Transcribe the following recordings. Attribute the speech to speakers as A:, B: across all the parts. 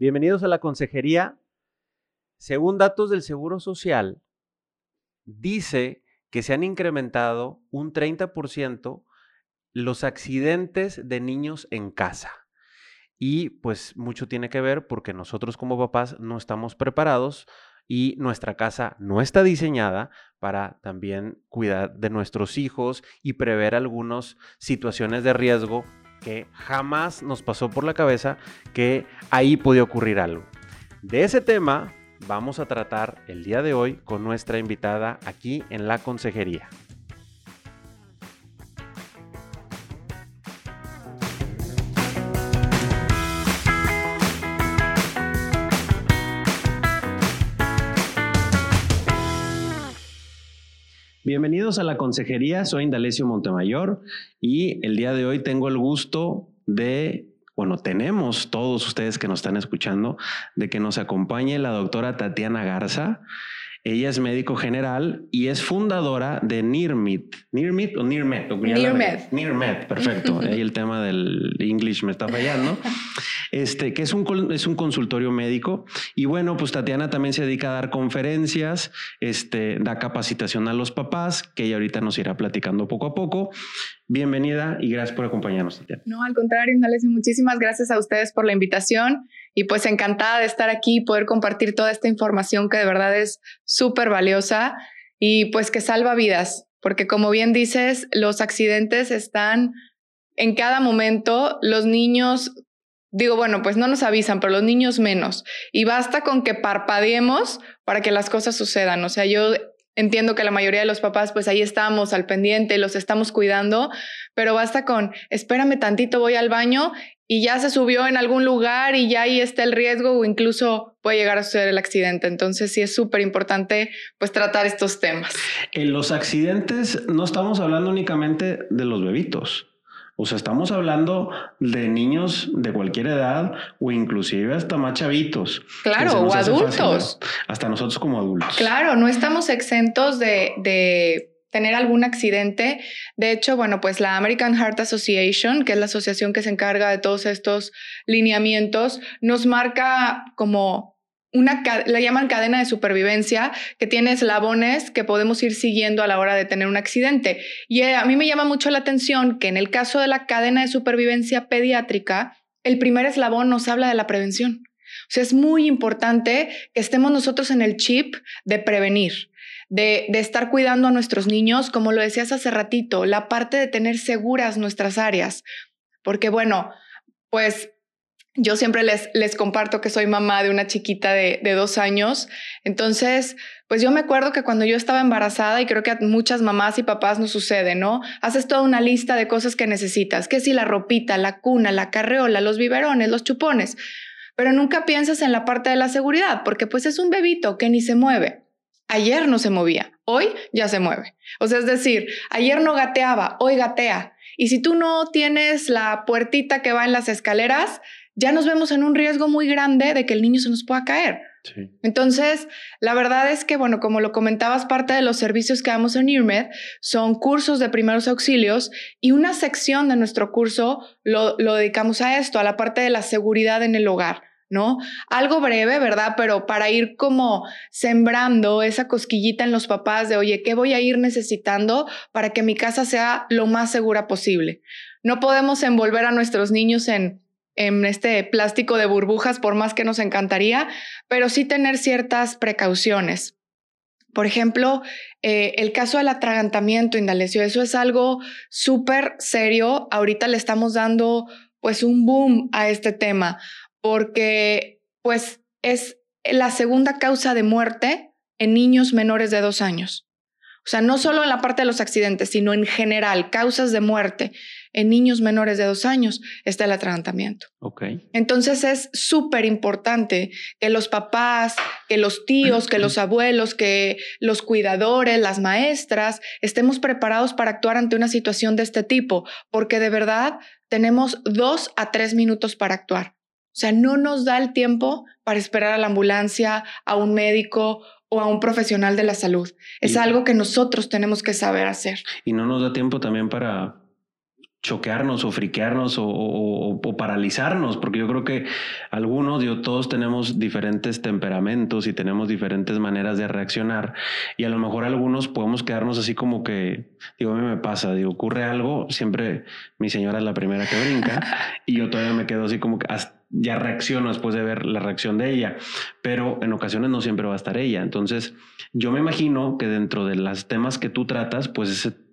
A: Bienvenidos a la consejería. Según datos del Seguro Social, dice que se han incrementado un 30% los accidentes de niños en casa. Y pues mucho tiene que ver porque nosotros como papás no estamos preparados y nuestra casa no está diseñada para también cuidar de nuestros hijos y prever algunas situaciones de riesgo que jamás nos pasó por la cabeza que ahí podía ocurrir algo. De ese tema vamos a tratar el día de hoy con nuestra invitada aquí en la consejería. Bienvenidos a la consejería, soy Indalecio Montemayor y el día de hoy tengo el gusto de, bueno, tenemos todos ustedes que nos están escuchando, de que nos acompañe la doctora Tatiana Garza. Ella es médico general y es fundadora de NIRMIT. ¿NIRMIT o NIRMET?
B: NIRMET.
A: NIRMET, perfecto. Ahí el tema del English me está fallando. este, que es un, es un consultorio médico. Y bueno, pues Tatiana también se dedica a dar conferencias, este, da capacitación a los papás, que ella ahorita nos irá platicando poco a poco. Bienvenida y gracias por acompañarnos.
B: No, al contrario, Indalecio, muchísimas gracias a ustedes por la invitación y pues encantada de estar aquí y poder compartir toda esta información que de verdad es súper valiosa y pues que salva vidas, porque como bien dices, los accidentes están en cada momento, los niños Digo, bueno, pues no nos avisan, pero los niños menos. Y basta con que parpadeemos para que las cosas sucedan. O sea, yo entiendo que la mayoría de los papás, pues ahí estamos al pendiente, los estamos cuidando, pero basta con, espérame tantito, voy al baño y ya se subió en algún lugar y ya ahí está el riesgo o incluso puede llegar a suceder el accidente. Entonces sí es súper importante pues tratar estos temas.
A: En los accidentes no estamos hablando únicamente de los bebitos. O sea, estamos hablando de niños de cualquier edad o inclusive hasta más chavitos.
B: Claro, o adultos.
A: hasta nosotros como adultos.
B: Claro, no estamos exentos de, de tener algún accidente. De hecho, bueno, pues la American Heart Association, que es la asociación que se encarga de todos estos lineamientos, nos marca como una, la llaman cadena de supervivencia, que tiene eslabones que podemos ir siguiendo a la hora de tener un accidente. Y eh, a mí me llama mucho la atención que en el caso de la cadena de supervivencia pediátrica, el primer eslabón nos habla de la prevención. O sea, es muy importante que estemos nosotros en el chip de prevenir, de, de estar cuidando a nuestros niños, como lo decías hace ratito, la parte de tener seguras nuestras áreas. Porque bueno, pues yo siempre les, les comparto que soy mamá de una chiquita de, de, dos años. Entonces, pues yo me acuerdo que cuando yo estaba embarazada, y creo que a muchas mamás y papás nos sucede, ¿no? Haces toda una lista de cosas que necesitas, que si la ropita, la cuna, la carreola, los biberones, los chupones, pero nunca piensas en la parte de la seguridad, porque pues es un bebito que ni se mueve. Ayer no se movía, hoy ya se mueve. O sea, es decir, ayer no gateaba, hoy gatea. Y si tú no tienes la puertita que va en las escaleras, ya nos vemos en un riesgo muy grande de que el niño se nos pueda caer. Entonces, la verdad es que, bueno, como lo comentabas, parte de los servicios que damos en IRMED son cursos de primeros auxilios y una sección de nuestro curso lo, lo dedicamos a esto, a la parte de la seguridad en el hogar. ¿no? Algo breve, ¿verdad? Pero para ir como sembrando esa cosquillita en los papás de, oye, ¿qué voy a ir necesitando para que mi casa sea lo más segura posible? No podemos envolver a nuestros niños en en este plástico de burbujas, por más que nos encantaría, pero sí tener ciertas precauciones. Por ejemplo, eh, el caso del atragantamiento, Indalecio, eso es algo súper serio. Ahorita le estamos dando pues un boom a este tema porque pues es la segunda causa de muerte en niños menores de dos años. O sea, no solo en la parte de los accidentes, sino en general, causas de muerte en niños menores de dos años está el atragantamiento.
A: Okay.
B: Entonces es súper importante que los papás, que los tíos, que los abuelos, que los cuidadores, las maestras, estemos preparados para actuar ante una situación de este tipo, porque de verdad tenemos dos a tres minutos para actuar. O sea, no nos da el tiempo para esperar a la ambulancia, a un médico o a un profesional de la salud. Es algo que nosotros tenemos que saber hacer.
A: Y no nos da tiempo también para choquearnos o friquearnos o, paralizarnos, porque yo creo que algunos, yo, todos tenemos diferentes temperamentos y tenemos diferentes maneras de reaccionar y a lo mejor algunos podemos quedarnos así como que, digo, a mí me pasa, digo, ocurre algo, siempre mi señora es la primera que brinca y yo todavía me quedo así como que ya reacciono después de ver la reacción de ella, pero en ocasiones no siempre va a estar ella. Entonces, yo me imagino que dentro de los temas que tú tratas, pues ese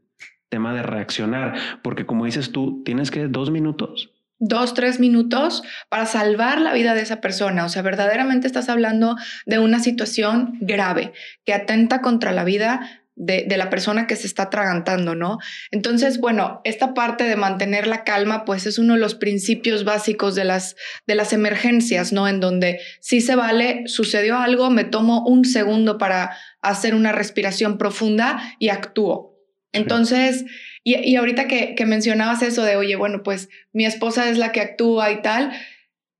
A: tema de reaccionar, porque como dices tú, tienes que dos minutos.
B: Dos, tres minutos para salvar la vida de esa persona. O sea, verdaderamente estás hablando de una situación grave que atenta contra la vida de, la persona que se está atragantando, ¿no? Entonces, bueno, esta parte de mantener la calma, pues es uno de los principios básicos de las, de las emergencias, ¿no? En donde si se vale, sucedió algo, me tomo un segundo para hacer una respiración profunda y actúo. Entonces, y, ahorita que, mencionabas eso de, oye, bueno, pues mi esposa es la que actúa y tal,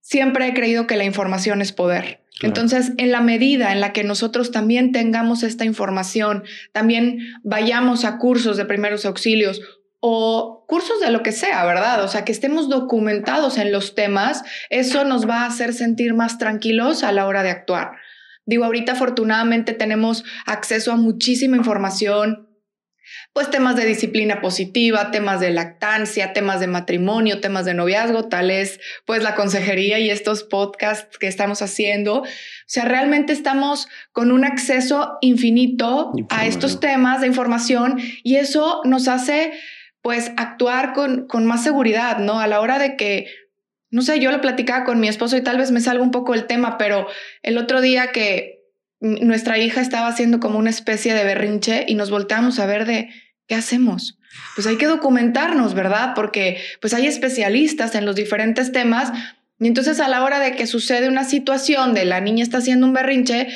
B: siempre he creído que la información es poder. Entonces, en la medida en la que nosotros también tengamos esta información, también vayamos a cursos de primeros auxilios o cursos de lo que sea, ¿verdad? O sea, que estemos documentados en los temas, eso nos va a hacer sentir más tranquilos a la hora de actuar. Digo, ahorita afortunadamente tenemos acceso a muchísima información, pues temas de disciplina positiva, temas de lactancia, temas de matrimonio, temas de noviazgo, tal es pues la consejería y estos podcasts que estamos haciendo. O sea, realmente estamos con un acceso infinito a estos temas de información y eso nos hace pues actuar con, con más seguridad, ¿no? A la hora de que no sé, yo lo platicaba con mi esposo y tal vez me salga un poco el tema, pero el otro día que nuestra hija estaba haciendo como una especie de berrinche y nos volteamos a ver de, ¿qué hacemos? Pues hay que documentarnos, ¿verdad? Porque pues hay especialistas en los diferentes temas y entonces a la hora de que sucede una situación de la niña está haciendo un berrinche,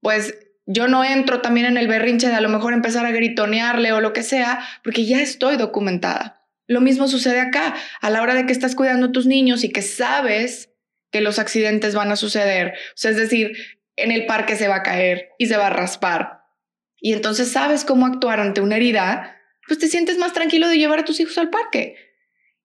B: pues yo no entro también en el berrinche de a lo mejor empezar a gritonearle o lo que sea, porque ya estoy documentada. Lo mismo sucede acá, a la hora de que estás cuidando a tus niños y que sabes que los accidentes van a suceder. Es decir, en el parque se va a caer y se va a raspar. Y entonces sabes cómo actuar ante una herida, pues te sientes más tranquilo de llevar a tus hijos al parque.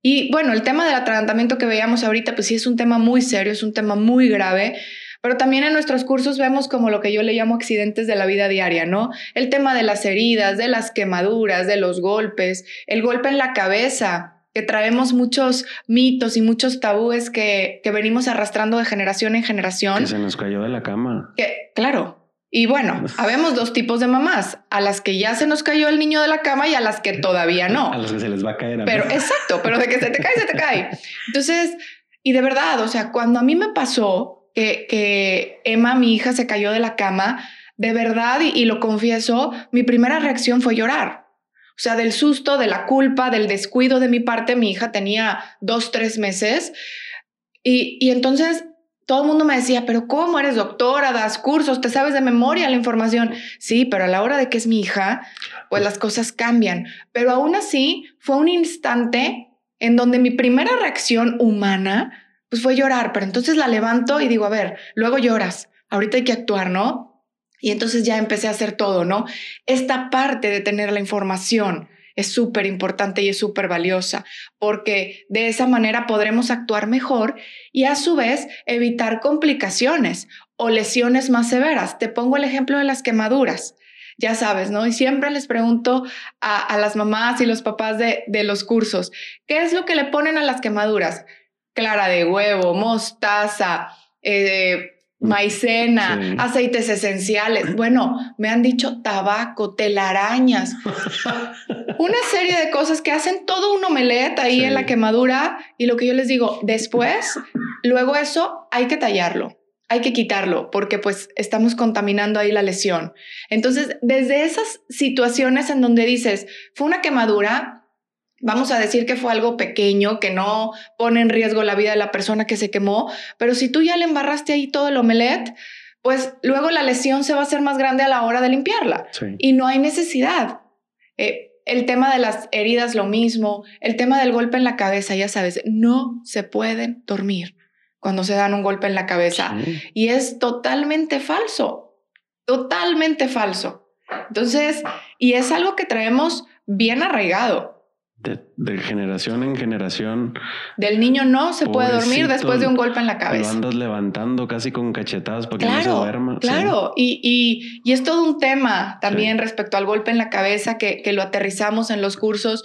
B: Y bueno, el tema del atragantamiento que veíamos ahorita, pues sí es un tema muy serio, es un tema muy grave, pero también en nuestros cursos vemos como lo que yo le llamo accidentes de la vida diaria, ¿no? El tema de las heridas, de las quemaduras, de los golpes, el golpe en la cabeza, que traemos muchos mitos y muchos tabúes que, que venimos arrastrando de generación en generación.
A: Que se nos cayó de la cama.
B: Que, claro. Y bueno, habemos dos tipos de mamás, a las que ya se nos cayó el niño de la cama y a las que todavía no.
A: A las que se les va a caer.
B: pero exacto, pero de que se te cae, se te cae. Entonces, y de verdad, o sea, cuando a mí me pasó que, que Emma, mi hija, se cayó de la cama, de verdad, y lo confieso, mi primera reacción fue llorar o sea, del susto, de la culpa, del descuido de mi parte, mi hija tenía dos, tres meses. Y, y entonces todo el mundo me decía, pero ¿cómo eres doctora? Das cursos, te sabes de memoria la información. Sí, pero a la hora de que es mi hija, pues las cosas cambian. Pero aún así fue un instante en donde mi primera reacción humana pues fue llorar, pero entonces la levanto y digo, a ver, luego lloras, ahorita hay que actuar, ¿no? Y entonces ya empecé a hacer todo, ¿no? Esta parte de tener la información es súper importante y es súper valiosa, porque de esa manera podremos actuar mejor y a su vez evitar complicaciones o lesiones más severas. Te pongo el ejemplo de las quemaduras. Ya sabes, ¿no? Y siempre les pregunto a, las mamás y los papás de, de los cursos, ¿qué es lo que le ponen a las quemaduras? Clara de huevo, mostaza, eh, maicena, aceites esenciales. Bueno, me han dicho tabaco, telarañas, una serie de cosas que hacen todo un omelette ahí en la quemadura y lo que yo les digo, después, luego eso hay que tallarlo. Hay que quitarlo porque pues estamos contaminando ahí la lesión. Entonces, desde esas situaciones en donde dices, fue una quemadura, vamos a decir que fue algo pequeño, que no pone en riesgo la vida de la persona que se quemó, pero si tú ya le embarraste ahí todo el omelette, pues luego la lesión se va a hacer más grande a la hora de limpiarla. Y no hay necesidad. Eh, el tema de las heridas, lo mismo, el tema del golpe en la cabeza, ya sabes, no se pueden dormir cuando se dan un golpe en la cabeza. Y es totalmente falso, totalmente falso. Entonces, y es algo que traemos bien arraigado
A: De, generación en generación.
B: Del niño no se puede dormir después de un golpe en la cabeza.
A: Lo andas levantando casi con cachetadas para que no se duerma.
B: Claro, y, y, es todo un tema también respecto al golpe en la cabeza que, que lo aterrizamos en los cursos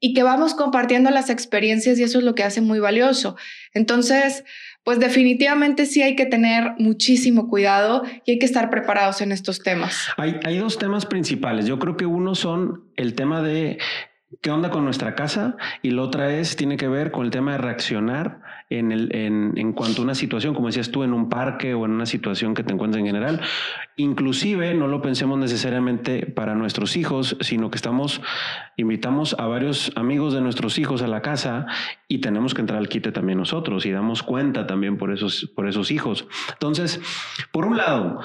B: y que vamos compartiendo las experiencias y eso es lo que hace muy valioso. Entonces, pues definitivamente sí hay que tener muchísimo cuidado y hay que estar preparados en estos temas.
A: Hay, hay dos temas principales. Yo creo que uno son el tema de qué onda con nuestra casa y la otra es, tiene que ver con el tema de reaccionar en, el, en, en, cuanto a una situación, como decías tú, en un parque o en una situación que te encuentres en general. Inclusive no lo pensemos necesariamente para nuestros hijos, sino que estamos, invitamos a varios amigos de nuestros hijos a la casa y tenemos que entrar al quite también nosotros y damos cuenta también por esos, por esos hijos. Entonces, por un lado,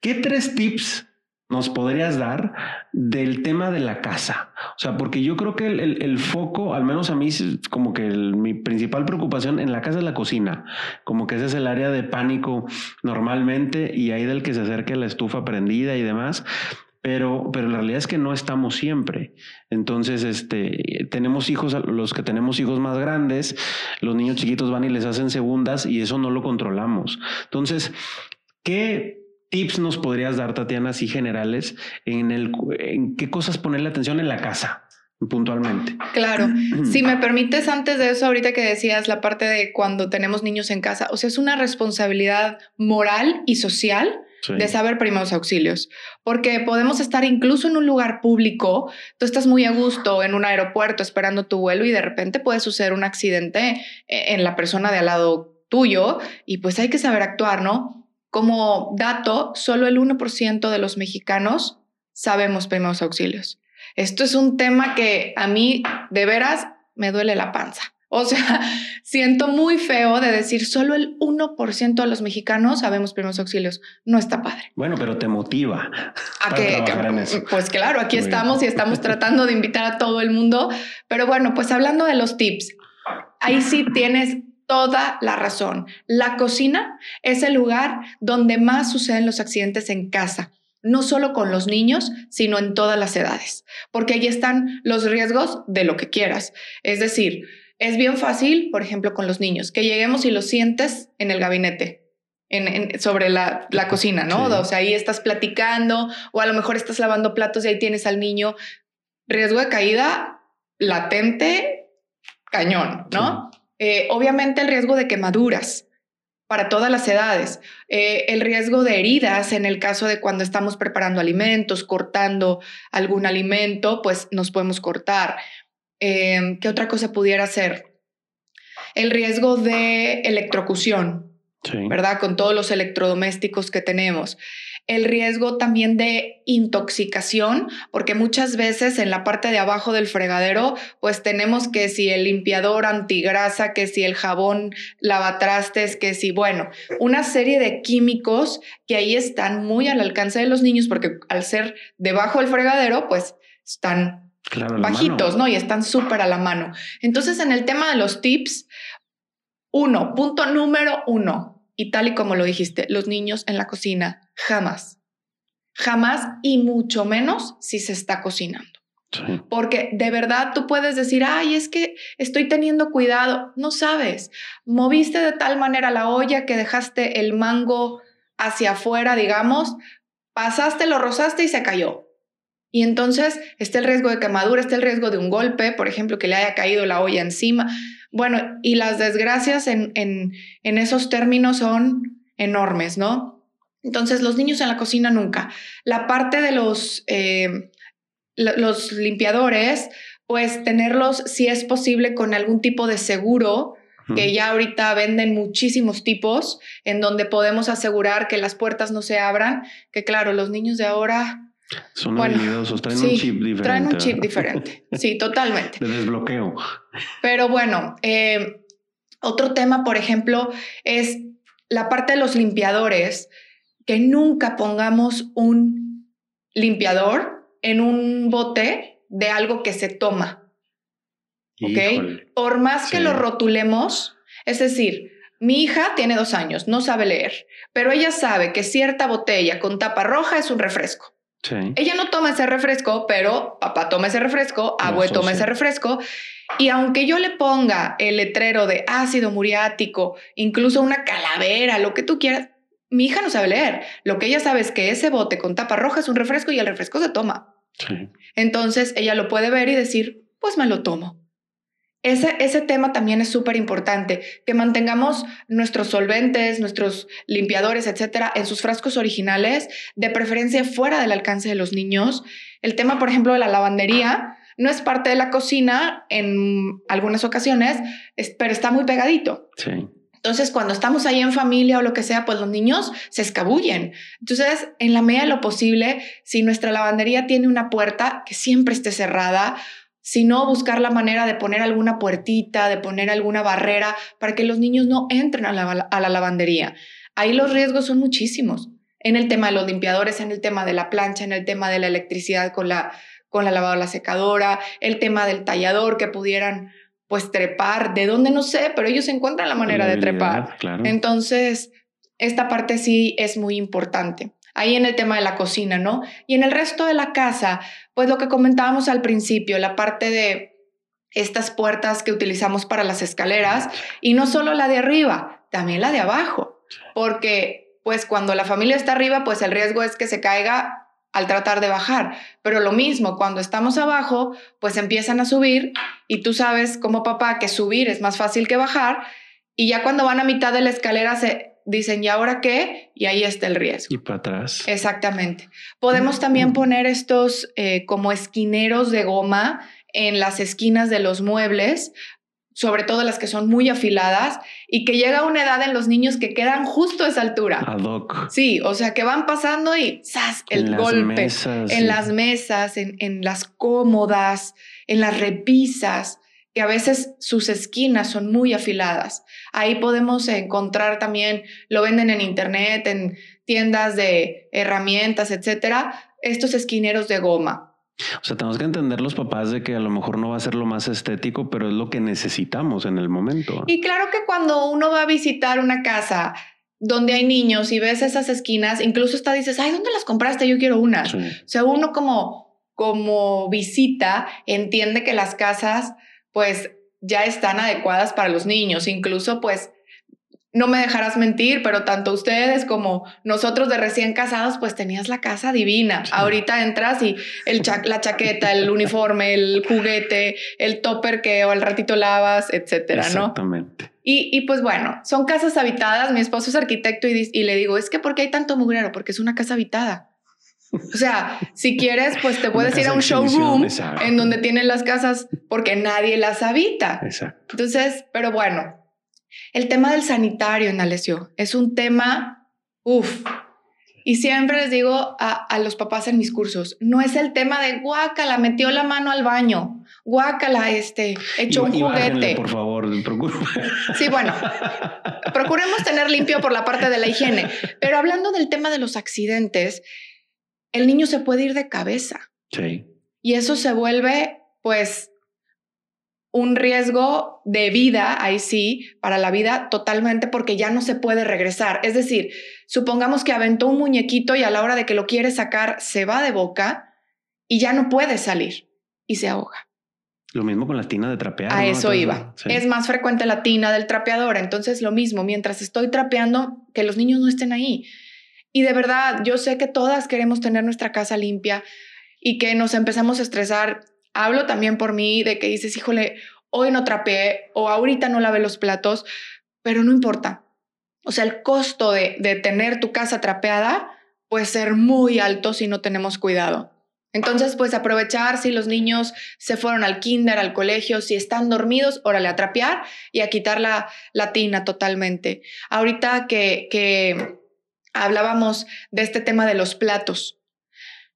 A: ¿qué tres tips nos podrías dar del tema de la casa? O sea, porque yo creo que el, foco, al menos a mí, como que mi principal preocupación en la casa es la cocina, como que ese es el área de pánico normalmente y ahí del que se acerque la estufa prendida y demás. Pero, pero la realidad es que no estamos siempre. Entonces, este, tenemos hijos, los que tenemos hijos más grandes, los niños chiquitos van y les hacen segundas y eso no lo controlamos. Entonces, ¿qué tips nos podrías dar, Tatiana, así generales, en, el, en qué cosas ponerle atención en la casa? puntualmente.
B: Claro. si me permites, antes de eso, ahorita que decías la parte de cuando tenemos niños en casa, o sea, es una responsabilidad moral y social de saber primeros auxilios, porque podemos estar incluso en un lugar público, tú estás muy a gusto en un aeropuerto esperando tu vuelo y de repente puede suceder un accidente eh, en la persona de al lado tuyo y pues hay que saber actuar, ¿no? Como dato, solo el 1% de los mexicanos sabemos primeros auxilios. Esto es un tema que a mí de veras me duele la panza. O sea, siento muy feo de decir solo el 1% de los mexicanos sabemos primeros auxilios. No está padre.
A: Bueno, pero te motiva.
B: A que, pues claro, aquí estamos y estamos tratando de invitar a todo el mundo. Pero bueno, pues hablando de los tips, ahí sí tienes toda la razón. La cocina es el lugar donde más suceden los accidentes en casa, no solo con los niños, sino en todas las edades, porque ahí están los riesgos de lo que quieras. Es decir, es bien fácil, por ejemplo, con los niños, que lleguemos y los sientes en el gabinete. En, sobre la, cocina, ¿no? O sea, ahí estás platicando o a lo mejor estás lavando platos y ahí tienes al niño. Riesgo de caída latente, cañón, ¿no? Eh, obviamente el riesgo de quemaduras para todas las edades, eh, el riesgo de heridas en el caso de cuando estamos preparando alimentos, cortando algún alimento, pues nos podemos cortar. Eh, ¿Qué otra cosa pudiera ser? El riesgo de electrocución, ¿verdad? Con todos los electrodomésticos que tenemos el riesgo también de intoxicación, porque muchas veces en la parte de abajo del fregadero, pues tenemos que si el limpiador antigrasa, que si el jabón lavatrastes, que si, bueno, una serie de químicos que ahí están muy al alcance de los niños, porque al ser debajo del fregadero, pues están bajitos, ¿no? Y están súper a la mano. Entonces, en el tema de los tips, uno, punto número uno, y tal y como lo dijiste, los niños en la cocina, jamás. Jamás y mucho menos si se está cocinando. Porque de verdad tú puedes decir, ay, es que estoy teniendo cuidado. No sabes, moviste de tal manera la olla que dejaste el mango hacia afuera, digamos, pasaste, lo rozaste y se cayó. Y entonces está el riesgo de quemadura, está el riesgo de un golpe, por ejemplo, que le haya caído la olla encima. Bueno, y las desgracias en, en, esos términos son enormes, ¿no? Entonces, los niños en la cocina nunca. La parte de los, eh, los limpiadores, pues tenerlos, si es posible, con algún tipo de seguro, que ya ahorita venden muchísimos tipos, en donde podemos asegurar que las puertas no se abran, que claro, los niños de ahora
A: son habilidosos, traen un chip diferente.
B: Traen un chip diferente, sí, totalmente.
A: De desbloqueo.
B: Pero bueno, eh, otro tema, por ejemplo, es la parte de los limpiadores, que nunca pongamos un limpiador en un bote de algo que se toma. ¿Ok? Por más que lo rotulemos, es decir, mi hija tiene dos años, no sabe leer, pero ella sabe que cierta botella con tapa roja es un refresco. Ella no toma ese refresco, pero papá toma ese refresco, abue toma ese refresco. Y aunque yo le ponga el letrero de ácido muriático, incluso una calavera, lo que tú quieras, mi hija no sabe leer. Lo que ella sabe es que ese bote con tapa roja es un refresco y el refresco se toma. Entonces ella lo puede ver y decir, pues me lo tomo. Ese, ese tema también es súper importante, que mantengamos nuestros solventes, nuestros limpiadores, etcétera, en sus frascos originales, de preferencia fuera del alcance de los niños. El tema, por ejemplo, de la lavandería no es parte de la cocina en algunas ocasiones, pero está muy pegadito.
A: Sí.
B: Entonces, cuando estamos ahí en familia o lo que sea, pues los niños se escabullen. Entonces, en la medida de lo posible, si nuestra lavandería tiene una puerta que siempre esté cerrada, sino buscar la manera de poner alguna puertita, de poner alguna barrera para que los niños no entren a la, lavandería. Ahí los riesgos son muchísimos. En el tema de los limpiadores, en el tema de la plancha, en el tema de la electricidad con la, con la lavadora secadora, el tema del tallador que pudieran pues trepar, de dónde no sé, pero ellos encuentran la manera de trepar. Entonces, esta parte sí es muy importante. Ahí en el tema de la cocina, ¿no? Y en el resto de la casa, pues lo que comentábamos al principio, la parte de estas puertas que utilizamos para las escaleras y no solo la de arriba, también la de abajo, porque pues cuando la familia está arriba, pues el riesgo es que se caiga al tratar de bajar, pero lo mismo, cuando estamos abajo, pues empiezan a subir y tú sabes como papá que subir es más fácil que bajar y ya cuando van a mitad de la escalera se dicen, ¿y ahora qué? Y ahí está el riesgo.
A: Y para atrás.
B: Exactamente. Podemos también poner estos eh, como esquineros de goma en las esquinas de los muebles, sobre todo las que son muy afiladas, y que llega una edad en los niños que quedan justo a esa altura.
A: Ad hoc.
B: Sí, o sea, que van pasando y ¡zas! el golpe. en las mesas, en, en las cómodas, en las repisas que a veces sus esquinas son muy afiladas. Ahí podemos encontrar también, lo venden en internet, en tiendas de herramientas, etcétera, estos esquineros de goma.
A: O sea, tenemos que entender los papás de que a lo mejor no va a ser lo más estético, pero es lo que necesitamos en el momento.
B: Y claro que cuando uno va a visitar una casa donde hay niños y ves esas esquinas, incluso hasta dices, ay, ¿dónde las compraste? Yo quiero una. O sea, uno como, como visita entiende que las casas pues ya están adecuadas para los niños. Incluso, pues, no me dejarás mentir, pero tanto ustedes como nosotros de recién casados, pues tenías la casa divina. Ahorita entras y el la chaqueta, el uniforme, el juguete, el topper que al ratito lavas, etcétera, ¿no?
A: Exactamente.
B: Y, y, pues bueno, son casas habitadas. Mi esposo es arquitecto y, y le digo, es que ¿por qué hay tanto mugrero? Porque es una casa habitada. O sea, si quieres, pues te puedes ir a un showroom en donde tienen las casas porque nadie las habita.
A: Exacto.
B: Entonces, pero bueno, el tema del sanitario en Alessio es un tema, uff. Y siempre les digo a, los papás en mis cursos, no es el tema de guácala, metió la mano al baño, guácala, este, echó un juguete.
A: por favor,
B: Sí, bueno, procuremos tener limpio por la parte de la higiene. Pero hablando del tema de los accidentes, el niño se puede ir de cabeza.
A: Sí.
B: Y eso se vuelve, pues, un riesgo de vida, ahí sí, para la vida totalmente porque ya no se puede regresar. Es decir, supongamos que aventó un muñequito y a la hora de que lo quiere sacar se va de boca y ya no puede salir y se ahoga.
A: Lo mismo con la tina de trapear.
B: A eso iba. Es más frecuente la tina del trapeador. Entonces, lo mismo, mientras estoy trapeando, que los niños no estén ahí. Y de verdad, yo sé que todas queremos tener nuestra casa limpia y que nos empezamos a estresar. Hablo también por mí de que dices, híjole, hoy no trapeé o ahorita no lavé los platos, pero no importa. O sea, el costo de, de tener tu casa trapeada puede ser muy alto si no tenemos cuidado. Entonces, pues aprovechar si los niños se fueron al kinder, al colegio, si están dormidos, órale a trapear y a quitar la, la tina totalmente. Ahorita que, que hablábamos de este tema de los platos.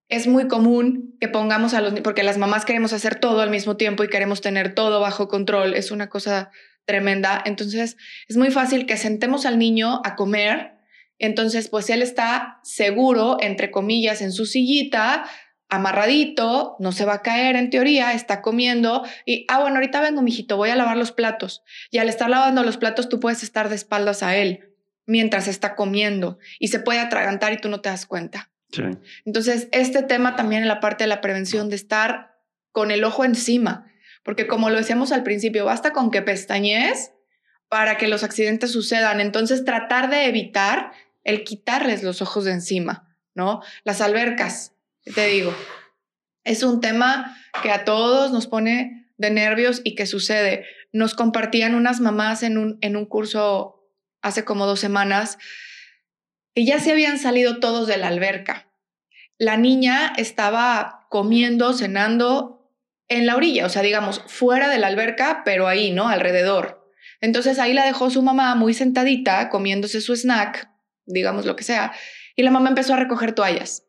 B: Es muy común que pongamos a los porque las mamás queremos hacer todo al mismo tiempo y queremos tener todo bajo control. Es una cosa tremenda. Entonces, es muy fácil que sentemos al niño a comer. Entonces, pues él está seguro, entre comillas, en su sillita, amarradito, no se va a caer en teoría, está comiendo y, ah, bueno, ahorita vengo, mijito, voy a lavar los platos. Y al estar lavando los platos, tú puedes estar de espaldas a él mientras está comiendo y se puede atragantar y tú no te das cuenta. Entonces, este tema también en la parte de la prevención, de estar con el ojo encima, porque como lo decíamos al principio, basta con que pestañees para que los accidentes sucedan. Entonces, tratar de evitar el quitarles los ojos de encima, ¿no? Las albercas, te digo, es un tema que a todos nos pone de nervios y que sucede. Nos compartían unas mamás en un, en un curso hace como dos semanas que ya se habían salido todos de la alberca. La niña estaba comiendo, cenando en la orilla, o sea, digamos, fuera de la alberca, pero ahí, ¿no? Alrededor. Entonces ahí la dejó su mamá muy sentadita, comiéndose su snack, digamos lo que sea, y la mamá empezó a recoger toallas.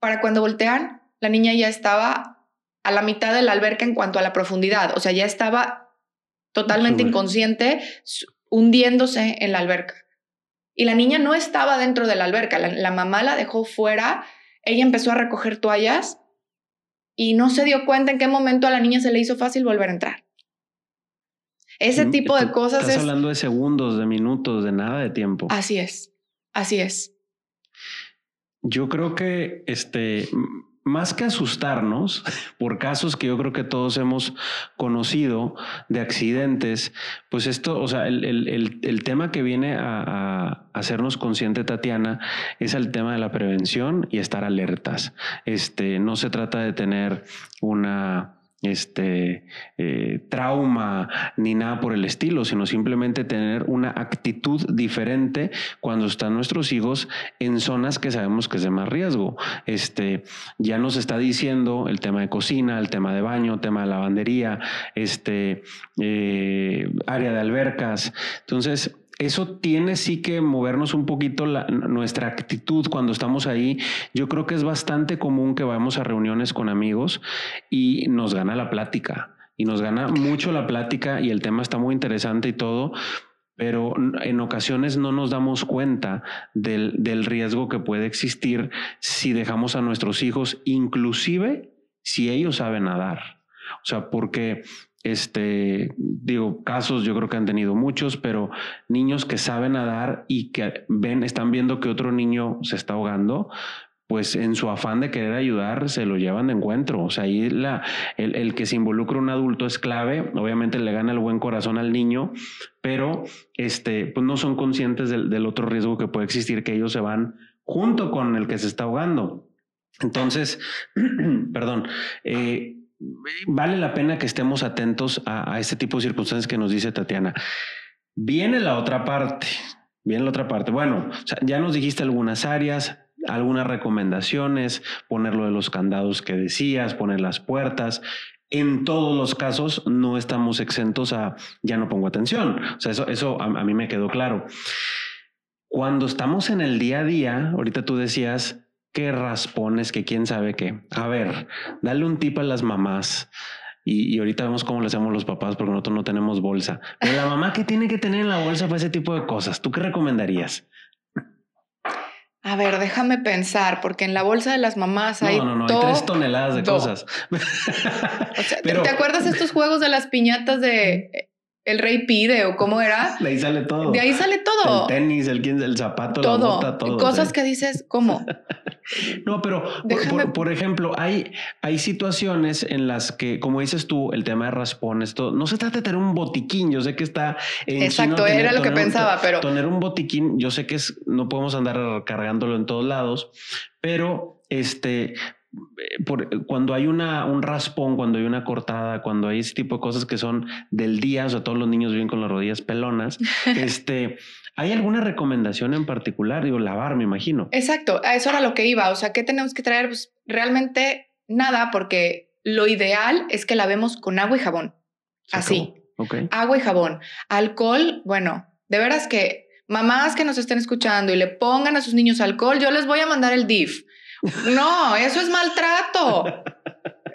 B: Para cuando voltean, la niña ya estaba a la mitad de la alberca en cuanto a la profundidad, o sea, ya estaba totalmente inconsciente, hundiéndose en la alberca. Y la niña no estaba dentro de la alberca, la, mamá la dejó fuera, ella empezó a recoger toallas y no se dio cuenta en qué momento a la niña se le hizo fácil volver a entrar. Ese tipo de cosas
A: Estás hablando de segundos, de minutos, de nada de tiempo.
B: Así es, así es.
A: Yo creo que este más que asustarnos por casos que yo creo que todos hemos conocido de accidentes, pues esto, o sea, el, tema que viene a, a, hacernos consciente, Tatiana, es el tema de la prevención y estar alertas. Este, no se trata de tener una este eh, trauma ni nada por el estilo, sino simplemente tener una actitud diferente cuando están nuestros hijos en zonas que sabemos que es de más riesgo. Este ya nos está diciendo el tema de cocina, el tema de baño, tema de lavandería, este eh, área de albercas. Entonces, eso tiene sí que movernos un poquito nuestra actitud cuando estamos ahí. Yo creo que es bastante común que vayamos a reuniones con amigos y nos gana la plática y nos gana mucho la plática y el tema está muy interesante y todo, pero en ocasiones no nos damos cuenta del, del riesgo que puede existir si dejamos a nuestros hijos, inclusive si ellos saben nadar. O sea, porque este, digo, casos yo creo que han tenido muchos, pero niños que saben nadar y que ven, están viendo que otro niño se está ahogando, pues en su afán de querer ayudar se lo llevan de encuentro. O sea, ahí el, que se involucra un adulto es clave. Obviamente le gana el buen corazón al niño, pero este, pues no son conscientes del, del otro riesgo que puede existir, que ellos se van junto con el que se está ahogando. Entonces, perdón, eh, vale la pena que estemos atentos a, este tipo de circunstancias que nos dice Tatiana. Viene la otra parte, viene la otra parte. Bueno, ya nos dijiste algunas áreas, algunas recomendaciones, poner lo de los candados que decías, poner las puertas. En todos los casos no estamos exentos a ya no pongo atención. O sea, eso, eso a mí me quedó claro. Cuando estamos en el día a día, ahorita tú decías, qué raspones, que quién sabe qué. A ver, dale un tip a las mamás. Y, ahorita vemos cómo le hacemos los papás porque nosotros no tenemos bolsa. Pero la mamá que tiene que tener en la bolsa para ese tipo de cosas, ¿tú qué recomendarías?
B: A ver, déjame pensar, porque en la bolsa de las mamás hay.
A: No, no, no, hay tres toneladas de cosas.
B: ¿Te acuerdas de estos juegos de las piñatas de el rey pide o cómo era.
A: De ahí sale todo.
B: De ahí sale todo.
A: El tenis, el, el zapato, todo. la bota, todo.
B: Cosas que dices, ¿cómo?
A: no, pero por, ejemplo, hay, hay situaciones en las que, como dices tú, el tema de raspones, todo, no se trata de tener un botiquín. Yo sé que está en
B: Exacto, era lo que pensaba, pero.
A: Tener un botiquín, yo sé que es, no podemos andar cargándolo en todos lados, pero este, eh, cuando hay una, un raspón, cuando hay una cortada, cuando hay ese tipo de cosas que son del día, o sea, todos los niños viven con las rodillas pelonas, este, ¿hay alguna recomendación en particular? Digo, lavar, me imagino.
B: Exacto, a eso era lo que iba. O sea, ¿qué tenemos que traer? Pues realmente nada, porque lo ideal es que lavemos con agua y jabón. Así. Agua y jabón. Alcohol, bueno, de veras que mamás que nos estén escuchando y le pongan a sus niños alcohol, yo les voy a mandar el DIF. No, eso es maltrato.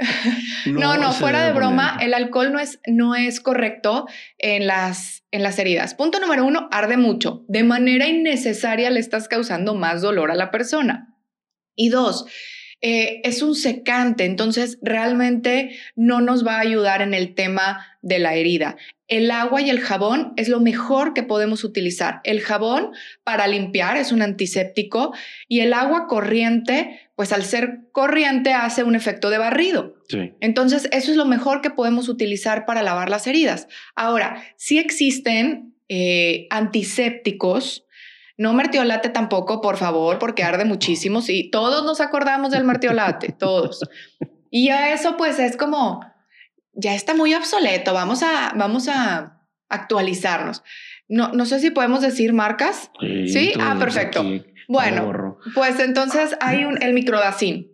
B: no, no, fuera de broma, el alcohol no es, no es correcto en las, en las heridas. Punto número uno, arde mucho. De manera innecesaria le estás causando más dolor a la persona. Y dos, eh, es un secante, entonces realmente no nos va a ayudar en el tema de la herida. El agua y el jabón es lo mejor que podemos utilizar. El jabón para limpiar es un antiséptico y el agua corriente, pues al ser corriente hace un efecto de barrido. Entonces, eso es lo mejor que podemos utilizar para lavar las heridas. Ahora, sí existen eh, antisépticos. No mertiolate tampoco, por favor, porque arde muchísimo. Sí, todos nos acordamos del mertiolate, todos. Y a eso pues es como, ya está muy obsoleto, vamos a, vamos a actualizarnos. No, no sé si podemos decir marcas. Sí, ah, perfecto. Bueno, pues entonces hay un, el microdacin.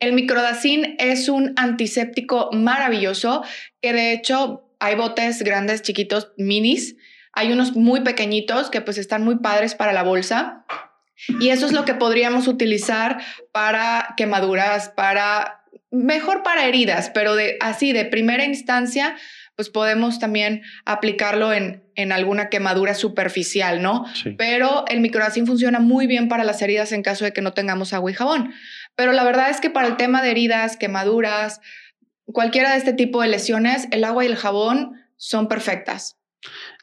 B: El microdacin es un antiséptico maravilloso que de hecho hay botes grandes, chiquitos, minis. Hay unos muy pequeñitos que pues están muy padres para la bolsa. Y eso es lo que podríamos utilizar para quemaduras, para mejor para heridas, pero de así de primera instancia, pues podemos también aplicarlo en, en alguna quemadura superficial, ¿no? Pero el microdacin funciona muy bien para las heridas en caso de que no tengamos agua y jabón. Pero la verdad es que para el tema de heridas, quemaduras, cualquiera de este tipo de lesiones, el agua y el jabón son perfectas.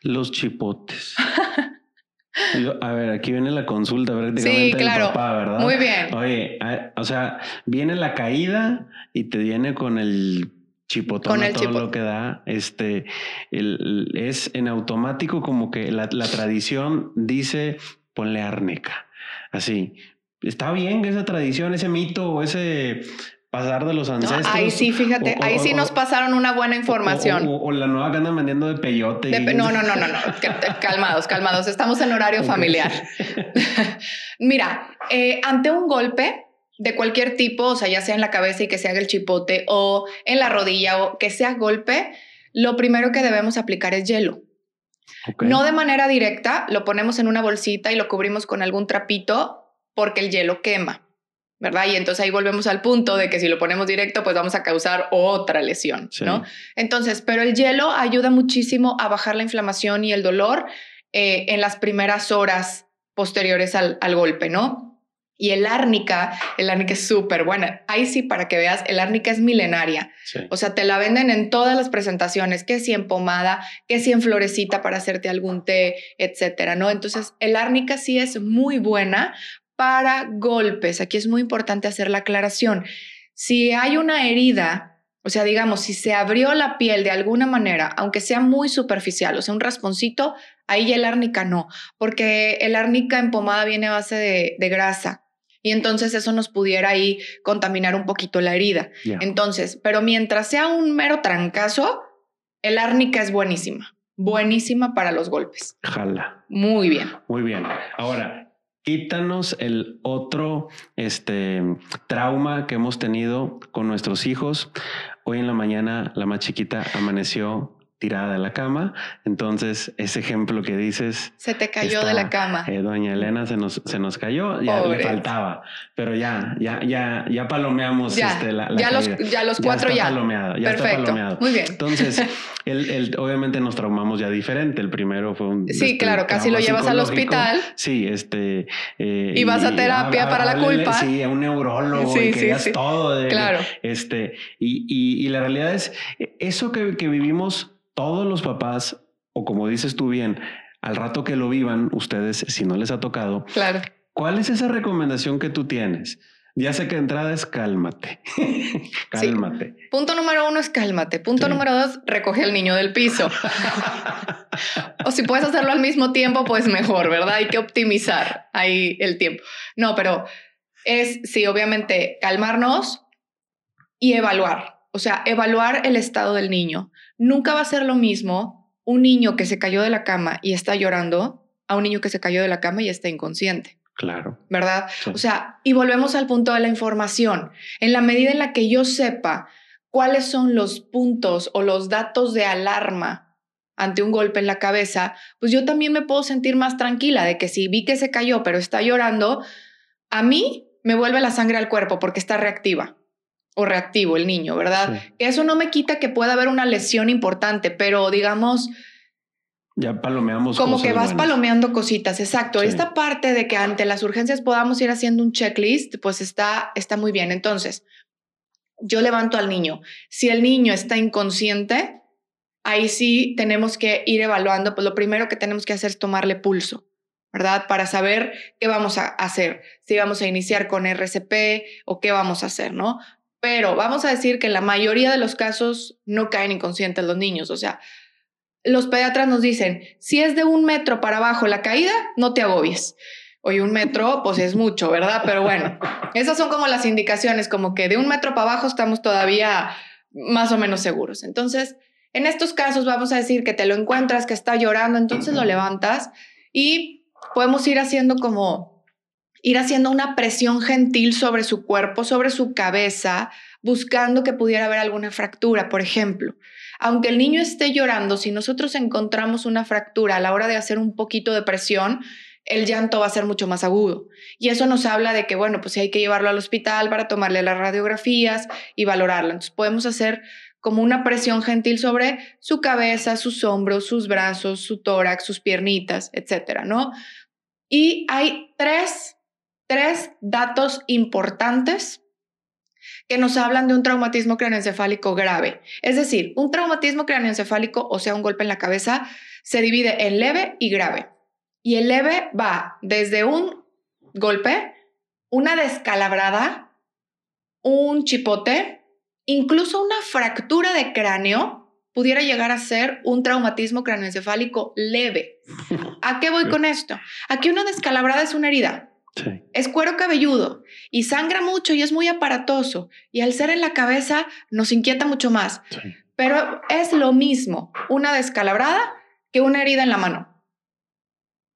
A: Los chipotes. A ver, aquí viene la consulta prácticamente sí, claro. papá, ¿verdad?
B: Muy bien.
A: Oye, o sea, viene la caída y te viene con el chipotón con todo lo que da. Este el, es en automático como que la, la tradición dice ponle árnica. Así. Está bien esa tradición, ese mito, ese pasar de los ancestros.
B: ahí sí, fíjate, ahí sí nos pasaron una buena información.
A: O, la nueva que andan vendiendo de peyote.
B: no, no, no, no, no. calmados, calmados. Estamos en horario familiar. Mira, eh, ante un golpe de cualquier tipo, o sea, ya sea en la cabeza y que se haga el chipote o en la rodilla o que sea golpe, lo primero que debemos aplicar es hielo. No de manera directa, lo ponemos en una bolsita y lo cubrimos con algún trapito porque el hielo quema. ¿Verdad? Y entonces ahí volvemos al punto de que si lo ponemos directo, pues vamos a causar otra lesión, ¿no? Entonces, pero el hielo ayuda muchísimo a bajar la inflamación y el dolor eh, en las primeras horas posteriores al, golpe, ¿no? Y el árnica, el árnica es súper buena. Ahí sí, para que veas, el árnica es milenaria. O sea, te la venden en todas las presentaciones, que si en pomada, que si en florecita para hacerte algún té, etcétera, ¿no? Entonces, el árnica sí es muy buena para golpes. Aquí es muy importante hacer la aclaración. Si hay una herida, o sea, digamos, si se abrió la piel de alguna manera, aunque sea muy superficial, o sea, un rasponcito, ahí el árnica no, porque el árnica en pomada viene a base de, grasa. Y entonces eso nos pudiera ahí contaminar un poquito la herida. Entonces, pero mientras sea un mero trancazo, el árnica es buenísima. Buenísima para los golpes.
A: Jala.
B: Muy bien.
A: Muy bien. Ahora, Quítanos el otro este, trauma que hemos tenido con nuestros hijos. Hoy en la mañana la más chiquita amaneció tirada de la cama. Entonces, ese ejemplo que dices...
B: Se te cayó de la cama.
A: Eh, doña Elena se nos, se nos cayó, ya le faltaba, pero ya, ya, ya, ya palomeamos
B: ya,
A: este, la,
B: ya, los, ya los cuatro ya.
A: Palomeado, ya Perfecto. está palomeado.
B: Muy bien.
A: Entonces, el, obviamente nos traumamos ya diferente. El primero fue un...
B: Sí, este, claro, casi lo llevas al hospital.
A: Sí, este...
B: Eh, y vas a terapia para la culpa.
A: Sí, a un neurólogo sí, y sí, todo.
B: claro.
A: Este, y, y, y la realidad es, eso que, que vivimos todos los papás, o como dices tú bien, al rato que lo vivan, ustedes, si no les ha tocado,
B: claro.
A: ¿cuál es esa recomendación que tú tienes? Ya sé que entrada es cálmate. cálmate.
B: Punto número uno es cálmate. Punto número dos, recoge al niño del piso. o si puedes hacerlo al mismo tiempo, pues mejor, ¿verdad? Hay que optimizar ahí el tiempo. No, pero es, sí, obviamente, calmarnos y evaluar. O sea, evaluar el estado del niño. Nunca va a ser lo mismo un niño que se cayó de la cama y está llorando a un niño que se cayó de la cama y está inconsciente.
A: Claro.
B: ¿Verdad? O sea, y volvemos al punto de la información. En la medida en la que yo sepa cuáles son los puntos o los datos de alarma ante un golpe en la cabeza, pues yo también me puedo sentir más tranquila de que si vi que se cayó pero está llorando, a mí me vuelve la sangre al cuerpo porque está reactiva o reactivo el niño, ¿verdad? Eso no me quita que pueda haber una lesión importante, pero digamos...
A: Ya palomeamos.
B: Como que vas palomeando cositas, exacto. Esta parte de que ante las urgencias podamos ir haciendo un checklist, pues está, está muy bien. Entonces, yo levanto al niño. Si el niño está inconsciente, ahí sí tenemos que ir evaluando, pues lo primero que tenemos que hacer es tomarle pulso, ¿verdad? Para saber qué vamos a hacer, si vamos a iniciar con RCP o qué vamos a hacer, ¿no? Pero vamos a decir que la mayoría de los casos no caen inconscientes los niños, o sea, los pediatras nos dicen, si es de un metro para abajo la caída, no te agobies. Oye, un metro, pues es mucho, ¿verdad? Pero bueno, esas son como las indicaciones, como que de un metro para abajo estamos todavía más o menos seguros. Entonces, en estos casos vamos a decir que te lo encuentras, que está llorando, entonces lo levantas y podemos ir haciendo como, ir haciendo una presión gentil sobre su cuerpo, sobre su cabeza, buscando que pudiera haber alguna fractura, por ejemplo. Aunque el niño esté llorando, si nosotros encontramos una fractura a la hora de hacer un poquito de presión, el llanto va a ser mucho más agudo. Y eso nos habla de que, bueno, pues hay que llevarlo al hospital para tomarle las radiografías y valorarlo. Entonces podemos hacer como una presión gentil sobre su cabeza, sus hombros, sus brazos, su tórax, sus piernitas, etcétera, ¿no? Y hay tres, tres datos importantes que nos hablan de un traumatismo craneoencefálico grave. Es decir, un traumatismo craneoencefálico, o sea, un golpe en la cabeza, se divide en leve y grave. Y el leve va desde un golpe, una descalabrada, un chipote, incluso una fractura de cráneo pudiera llegar a ser un traumatismo craneoencefálico leve. ¿A qué voy con esto? Aquí una descalabrada es una herida. Es cuero cabelludo y sangra mucho y es muy aparatoso. Y al ser en la cabeza nos inquieta mucho más. Pero es lo mismo una descalabrada que una herida en la mano.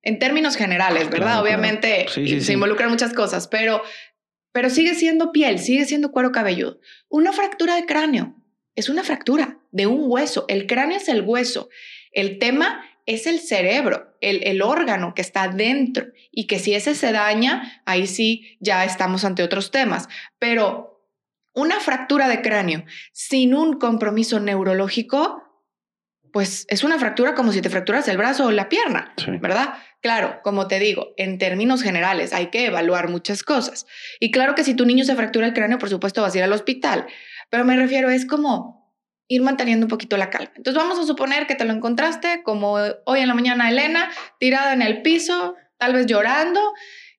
B: En términos generales, ¿verdad? Obviamente se involucran muchas cosas, pero, pero sigue siendo piel, sigue siendo cuero cabelludo. Una fractura de cráneo es una fractura de un hueso. El cráneo es el hueso. El tema es el cerebro, el, órgano que está dentro y que si ese se daña, ahí sí ya estamos ante otros temas. Pero una fractura de cráneo sin un compromiso neurológico, pues es una fractura como si te fracturas el brazo o la pierna, ¿verdad? Claro, como te digo, en términos generales hay que evaluar muchas cosas. Y claro que si tu niño se fractura el cráneo, por supuesto vas a ir al hospital, pero me refiero es como ir manteniendo un poquito la calma. Entonces vamos a suponer que te lo encontraste como hoy en la mañana Elena, tirada en el piso, tal vez llorando,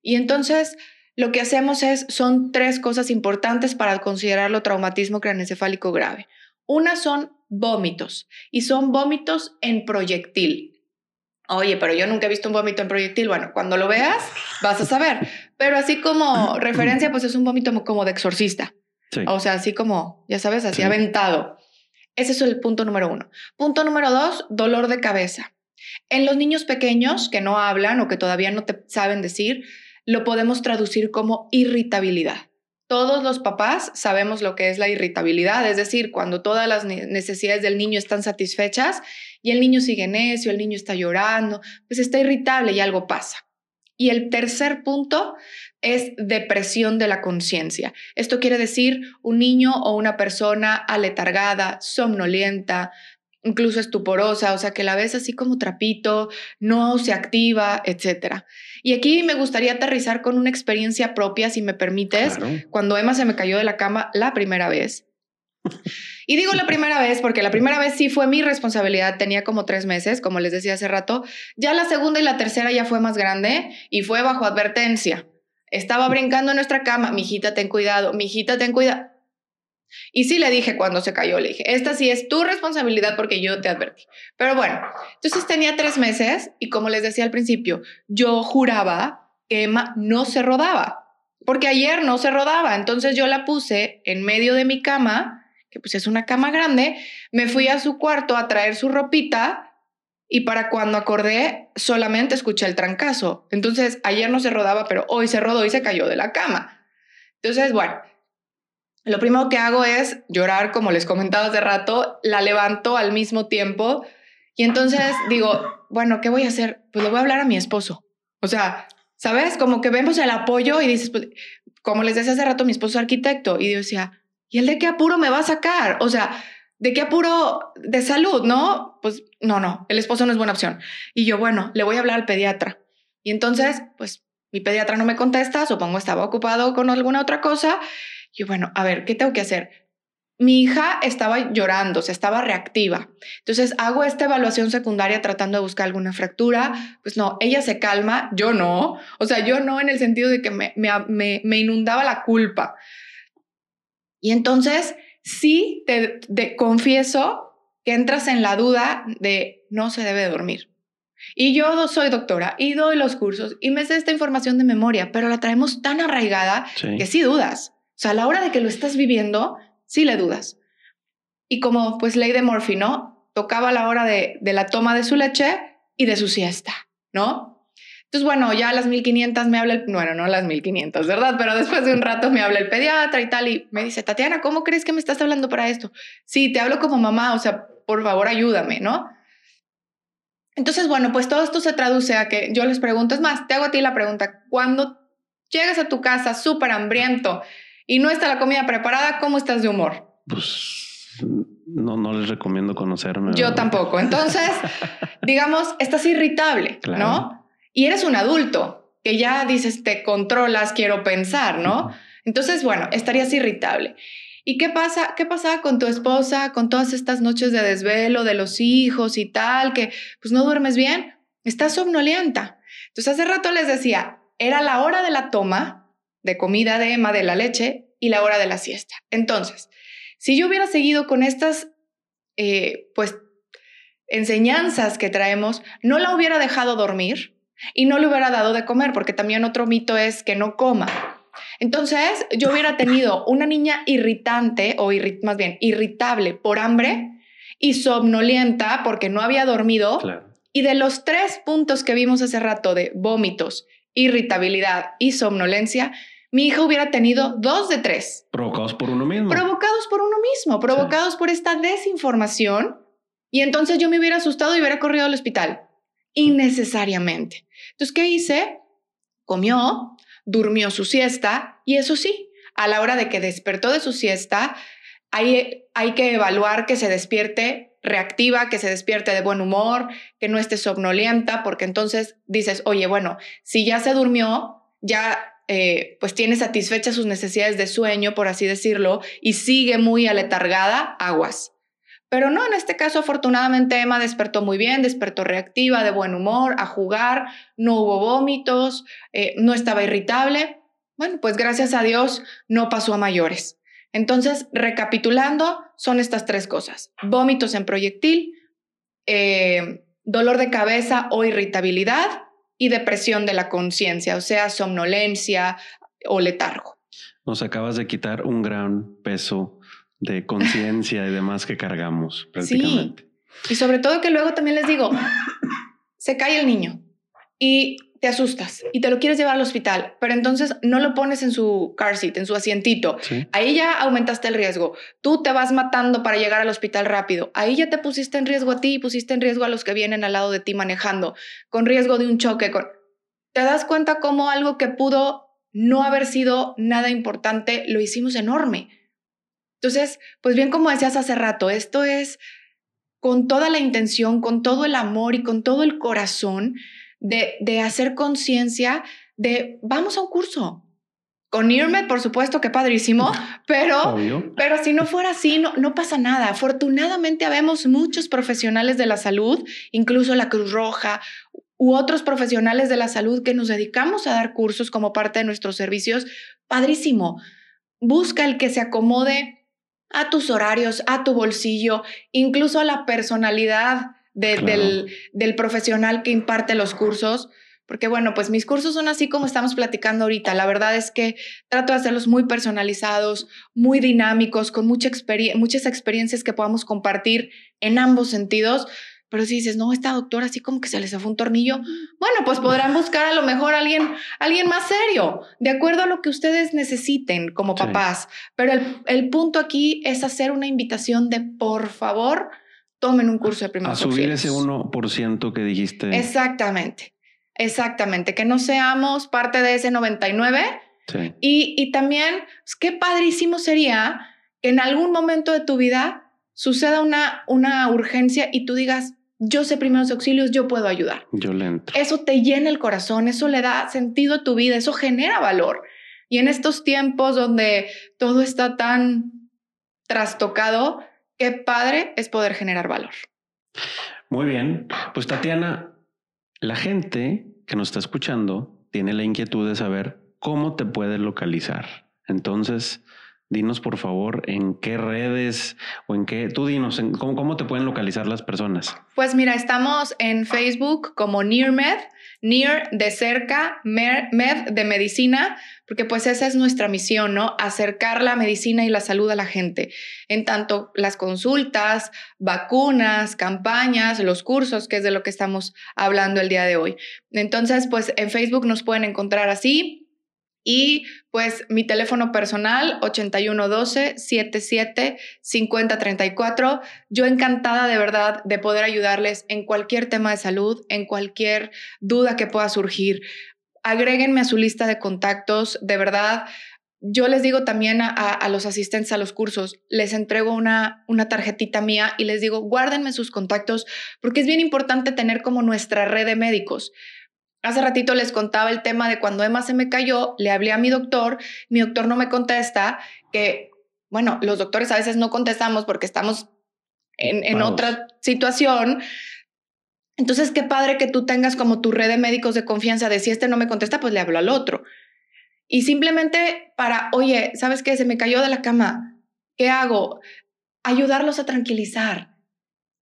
B: y entonces lo que hacemos es, son tres cosas importantes para considerarlo traumatismo craneoencefálico grave. Una son vómitos, y son vómitos en proyectil. Oye, pero yo nunca he visto un vómito en proyectil. Bueno, cuando lo veas, vas a saber. Pero así como referencia, pues es un vómito como de exorcista. O sea, así como, ya sabes, así aventado. Ese es el punto número uno. Punto número dos, dolor de cabeza. En los niños pequeños que no hablan o que todavía no te saben decir, lo podemos traducir como irritabilidad. Todos los papás sabemos lo que es la irritabilidad, es decir, cuando todas las necesidades del niño están satisfechas y el niño sigue necio, el niño está llorando, pues está irritable y algo pasa. Y el tercer punto es depresión de la conciencia. Esto quiere decir un niño o una persona aletargada, somnolienta, incluso estuporosa, o sea, que la ves así como trapito, no se activa, etc. Y aquí me gustaría aterrizar con una experiencia propia, si me permites, cuando Emma se me cayó de la cama la primera vez. Y digo la primera vez porque la primera vez sí fue mi responsabilidad, tenía como tres meses, como les decía hace rato. Ya la segunda y la tercera ya fue más grande y fue bajo advertencia. Estaba brincando en nuestra cama, mijita, ten cuidado, mijita, ten cuidado. Y sí le dije cuando se cayó, le dije, esta sí es tu responsabilidad porque yo te advertí. Pero bueno, entonces tenía tres meses y como les decía al principio, yo juraba que Emma no se rodaba, porque ayer no se rodaba. Entonces yo la puse en medio de mi cama que pues es una cama grande, me fui a su cuarto a traer su ropita y para cuando acordé solamente escuché el trancazo. Entonces ayer no se rodaba, pero hoy se rodó y se cayó de la cama. Entonces, bueno, lo primero que hago es llorar, como les comentaba hace rato, la levanto al mismo tiempo y entonces digo, bueno, ¿qué voy a hacer? Pues le voy a hablar a mi esposo. O sea, ¿sabes? Como que vemos el apoyo y dices, pues, como les decía hace rato, mi esposo es arquitecto y yo decía, ¿Y el de qué apuro me va a sacar? O sea, ¿de qué apuro de salud? No, pues no, no, el esposo no es buena opción. Y yo, bueno, le voy a hablar al pediatra. Y entonces, pues mi pediatra no me contesta, supongo estaba ocupado con alguna otra cosa. Y bueno, a ver, ¿qué tengo que hacer? mi hija estaba llorando, se estaba reactiva. Entonces hago esta evaluación secundaria tratando de buscar alguna fractura. Pues no, ella se calma, yo no. O sea, yo no en el sentido de que me, me, inundaba la culpa. Y entonces sí te confieso que entras en la duda de no se debe dormir. Y yo soy doctora y doy los cursos y me sé esta información de memoria, pero la traemos tan arraigada que sí dudas. O sea, a la hora de que lo estás viviendo, sí le dudas. Y como pues ley de Murphy, ¿no? Tocaba la hora de, de la toma de su leche y de su siesta, ¿no? Entonces, bueno, ya a las 1500 me habla el, bueno, no a las 1500, ¿verdad? Pero después de un rato me habla el pediatra y tal y me dice, Tatiana, ¿cómo crees que me estás hablando para esto? Sí, te hablo como mamá, o sea, por favor ayúdame, ¿no? Entonces, bueno, pues todo esto se traduce a que yo les pregunto, es más, te hago a ti la pregunta, cuando llegas a tu casa súper hambriento y no está la comida preparada, ¿cómo estás de humor?
A: Pues no, no les recomiendo conocerme.
B: Yo tampoco. Entonces, digamos, estás irritable, ¿no? Y eres un adulto que ya dices, te controlas, quiero pensar, ¿no? Entonces, bueno, estarías irritable. ¿Y qué pasa? ¿Qué pasaba con tu esposa, con todas estas noches de desvelo de los hijos y tal, que pues no duermes bien? Estás somnolienta. Entonces hace rato les decía, era la hora de la toma de comida de Emma de la leche y la hora de la siesta. Entonces, si yo hubiera seguido con estas, eh, pues, enseñanzas que traemos, no la hubiera dejado dormir y no le hubiera dado de comer, porque también otro mito es que no coma. Entonces, yo hubiera tenido una niña irritante o más bien irritable por hambre y somnolienta porque no había dormido. Y de los tres puntos que vimos hace rato de vómitos, irritabilidad y somnolencia, mi hija hubiera tenido dos de tres.
A: Provocados por uno mismo.
B: Provocados por uno mismo, provocados por esta desinformación. Y entonces yo me hubiera asustado y hubiera corrido al hospital. Innecesariamente. Entonces, ¿qué hice? Comió, durmió su siesta y eso sí, a la hora de que despertó de su siesta, hay, hay que evaluar que se despierte reactiva, que se despierte de buen humor, que no esté somnolienta, porque entonces dices, oye, bueno, si ya se durmió, ya eh, pues tiene satisfechas sus necesidades de sueño, por así decirlo, y sigue muy aletargada, aguas. Pero no, en este caso afortunadamente Emma despertó muy bien, despertó reactiva, de buen humor, a jugar, no hubo vómitos, eh, no estaba irritable. Bueno, pues gracias a Dios no pasó a mayores. Entonces, recapitulando, son estas tres cosas. Vómitos en proyectil, eh, dolor de cabeza o irritabilidad y depresión de la conciencia, o sea, somnolencia o letargo.
A: Nos acabas de quitar un gran peso de conciencia y demás que cargamos prácticamente.
B: Y sobre todo que luego también les digo, se cae el niño y te asustas y te lo quieres llevar al hospital, pero entonces no lo pones en su car seat, en su asientito. Ahí ya aumentaste el riesgo. Tú te vas matando para llegar al hospital rápido. Ahí ya te pusiste en riesgo a ti y pusiste en riesgo a los que vienen al lado de ti manejando, con riesgo de un choque. Con... Te das cuenta cómo algo que pudo no haber sido nada importante, lo hicimos enorme. Entonces, pues bien como decías hace rato, esto es con toda la intención, con todo el amor y con todo el corazón de, de hacer conciencia de vamos a un curso. Con IRMED, por supuesto, que padrísimo, pero, pero si no fuera así, no, no pasa nada. Afortunadamente, habemos muchos profesionales de la salud, incluso la Cruz Roja u otros profesionales de la salud que nos dedicamos a dar cursos como parte de nuestros servicios. Padrísimo. Busca el que se acomode a tus horarios, a tu bolsillo, incluso a la personalidad del, del profesional que imparte los cursos. Porque bueno, pues mis cursos son así como estamos platicando ahorita. La verdad es que trato de hacerlos muy personalizados, muy dinámicos, con mucha muchas experiencias que podamos compartir en ambos sentidos, pero si dices, no, esta doctora así como que se les fue un tornillo, bueno, pues podrán buscar a lo mejor a alguien, alguien más serio, de acuerdo a lo que ustedes necesiten como papás. Pero el, el, punto aquí es hacer una invitación de, por favor, tomen un curso de primeros
A: A subir ese 1% que dijiste.
B: Exactamente, exactamente, que no seamos parte de ese 99. Sí. Y, y también, pues, qué padrísimo sería que en algún momento de tu vida suceda una, una urgencia y tú digas, yo sé primeros auxilios, yo puedo ayudar.
A: Yo le
B: Eso te llena el corazón, eso le da sentido a tu vida, eso genera valor. Y en estos tiempos donde todo está tan trastocado, qué padre es poder generar valor.
A: Muy bien, pues Tatiana, la gente que nos está escuchando tiene la inquietud de saber cómo te puede localizar. Entonces, dinos por favor en qué redes o en qué, tú dinos, cómo, cómo, te pueden localizar las personas.
B: Pues mira, estamos en Facebook como NearMed, Near de cerca, Med de medicina, porque pues esa es nuestra misión, ¿no? Acercar la medicina y la salud a la gente. En tanto las consultas, vacunas, campañas, los cursos, que es de lo que estamos hablando el día de hoy. Entonces, pues en Facebook nos pueden encontrar así. Y pues mi teléfono personal 8112 77 5034. Yo encantada de verdad de poder ayudarles en cualquier tema de salud, en cualquier duda que pueda surgir. Agréguenme a su lista de contactos, de verdad. Yo les digo también a, los asistentes a los cursos, les entrego una, una tarjetita mía y les digo, guárdenme sus contactos porque es bien importante tener como nuestra red de médicos. Hace ratito les contaba el tema de cuando Emma se me cayó, le hablé a mi doctor, mi doctor no me contesta, que, bueno, los doctores a veces no contestamos porque estamos en, otra situación. Entonces, qué padre que tú tengas como tu red de médicos de confianza de si este no me contesta, pues le hablo al otro. Y simplemente para, oye, ¿sabes qué? Se me cayó de la cama. ¿Qué hago? Ayudarlos a tranquilizar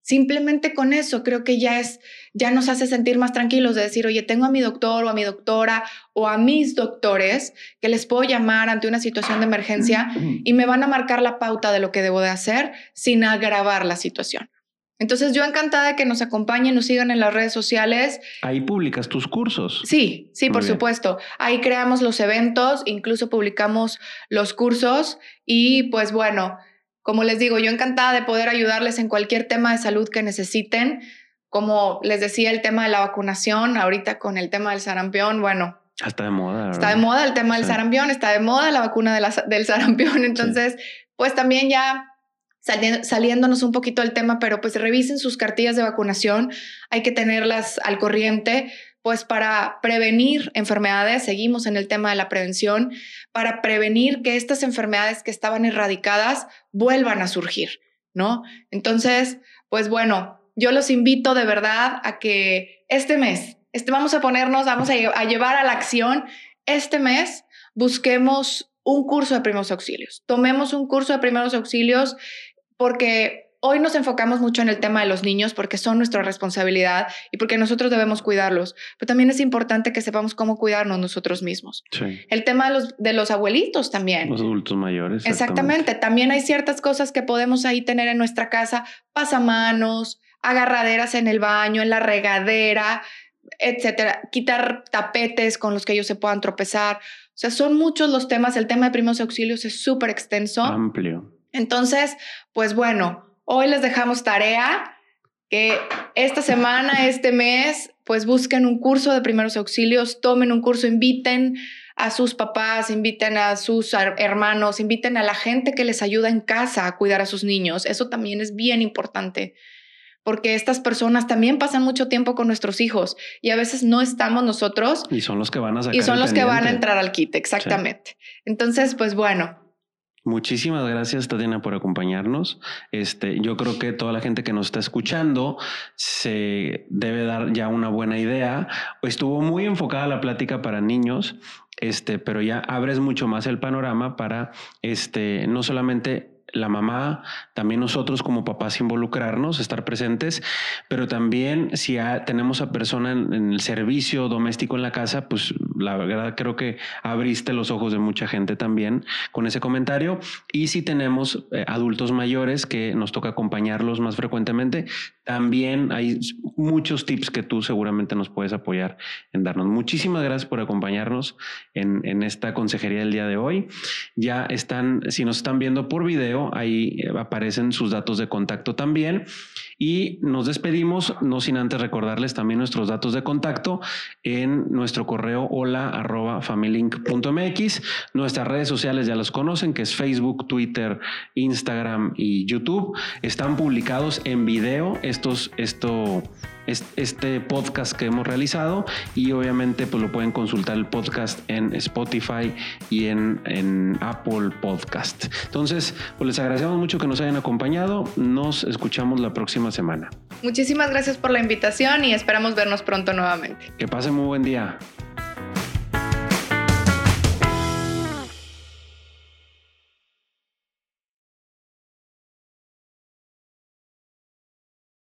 B: Simplemente con eso creo que ya es, ya nos hace sentir más tranquilos de decir, oye, tengo a mi doctor o a mi doctora o a mis doctores que les puedo llamar ante una situación de emergencia y me van a marcar la pauta de lo que debo de hacer sin agravar la situación. Entonces yo encantada de que nos acompañen, nos sigan en las redes sociales.
A: Ahí publicas tus cursos.
B: Sí, sí, por supuesto. Ahí creamos los eventos, incluso publicamos los cursos y pues bueno, como les digo, yo encantada de poder ayudarles en cualquier tema de salud que necesiten. Como les decía, el tema de la vacunación, ahorita con el tema del sarampión, bueno.
A: Está de moda.
B: Está de moda el tema del sarampión, está de moda la vacuna del sarampión. Entonces, pues también ya saliéndonos un poquito del tema, pero pues revisen sus cartillas de vacunación. Hay que tenerlas al corriente pues para prevenir enfermedades, seguimos en el tema de la prevención, para prevenir que estas enfermedades que estaban erradicadas vuelvan a surgir, ¿no? Entonces, pues bueno, yo los invito de verdad a que este mes, este vamos a ponernos, vamos a, a llevar a la acción, este mes busquemos un curso de primeros auxilios, tomemos un curso de primeros auxilios porque hoy nos enfocamos mucho en el tema de los niños porque son nuestra responsabilidad y porque nosotros debemos cuidarlos, pero también es importante que sepamos cómo cuidarnos nosotros mismos. El tema de los, de los abuelitos también.
A: Los adultos mayores.
B: Exactamente. También hay ciertas cosas que podemos ahí tener en nuestra casa, pasamanos, agarraderas en el baño, en la regadera, etcétera, quitar tapetes con los que ellos se puedan tropezar. O sea, son muchos los temas. El tema de primeros auxilios es súper extenso.
A: Amplio.
B: Entonces, pues bueno, Hoy les dejamos tarea que esta semana, este mes, pues busquen un curso de primeros auxilios, tomen un curso, inviten a sus papás, inviten a sus hermanos, inviten a la gente que les ayuda en casa a cuidar a sus niños. Eso también es bien importante porque estas personas también pasan mucho tiempo con nuestros hijos y a veces no estamos nosotros.
A: Y son los que van a sacar
B: Y son los que van a entrar al kit, exactamente. Entonces, pues bueno,
A: Muchísimas gracias, Tatiana, por acompañarnos. Este, yo creo que toda la gente que nos está escuchando se debe dar ya una buena idea. Estuvo muy enfocada la plática para niños, este, pero ya abres mucho más el panorama para este, no solamente la mamá, también nosotros como papás involucrarnos, estar presentes, pero también si tenemos a persona en, el servicio doméstico en la casa, pues la verdad creo que abriste los ojos de mucha gente también con ese comentario. Y si tenemos eh, adultos mayores que nos toca acompañarlos más frecuentemente, también hay muchos tips que tú seguramente nos puedes apoyar en darnos. Muchísimas gracias por acompañarnos en, en esta consejería del día de hoy. Ya están, si nos están viendo por video, ahí aparecen sus datos de contacto también. Y nos despedimos, no sin antes recordarles también nuestros datos de contacto en nuestro correo hola familink.mx. Nuestras redes sociales ya los conocen, que es Facebook, Twitter, Instagram y YouTube. Están publicados en video estos, esto este podcast que hemos realizado y obviamente pues lo pueden consultar el podcast en Spotify y en, en Apple Podcast. Entonces, pues les agradecemos mucho que nos hayan acompañado. Nos escuchamos la próxima semana.
B: Muchísimas gracias por la invitación y esperamos vernos pronto nuevamente.
A: Que pasen muy buen día.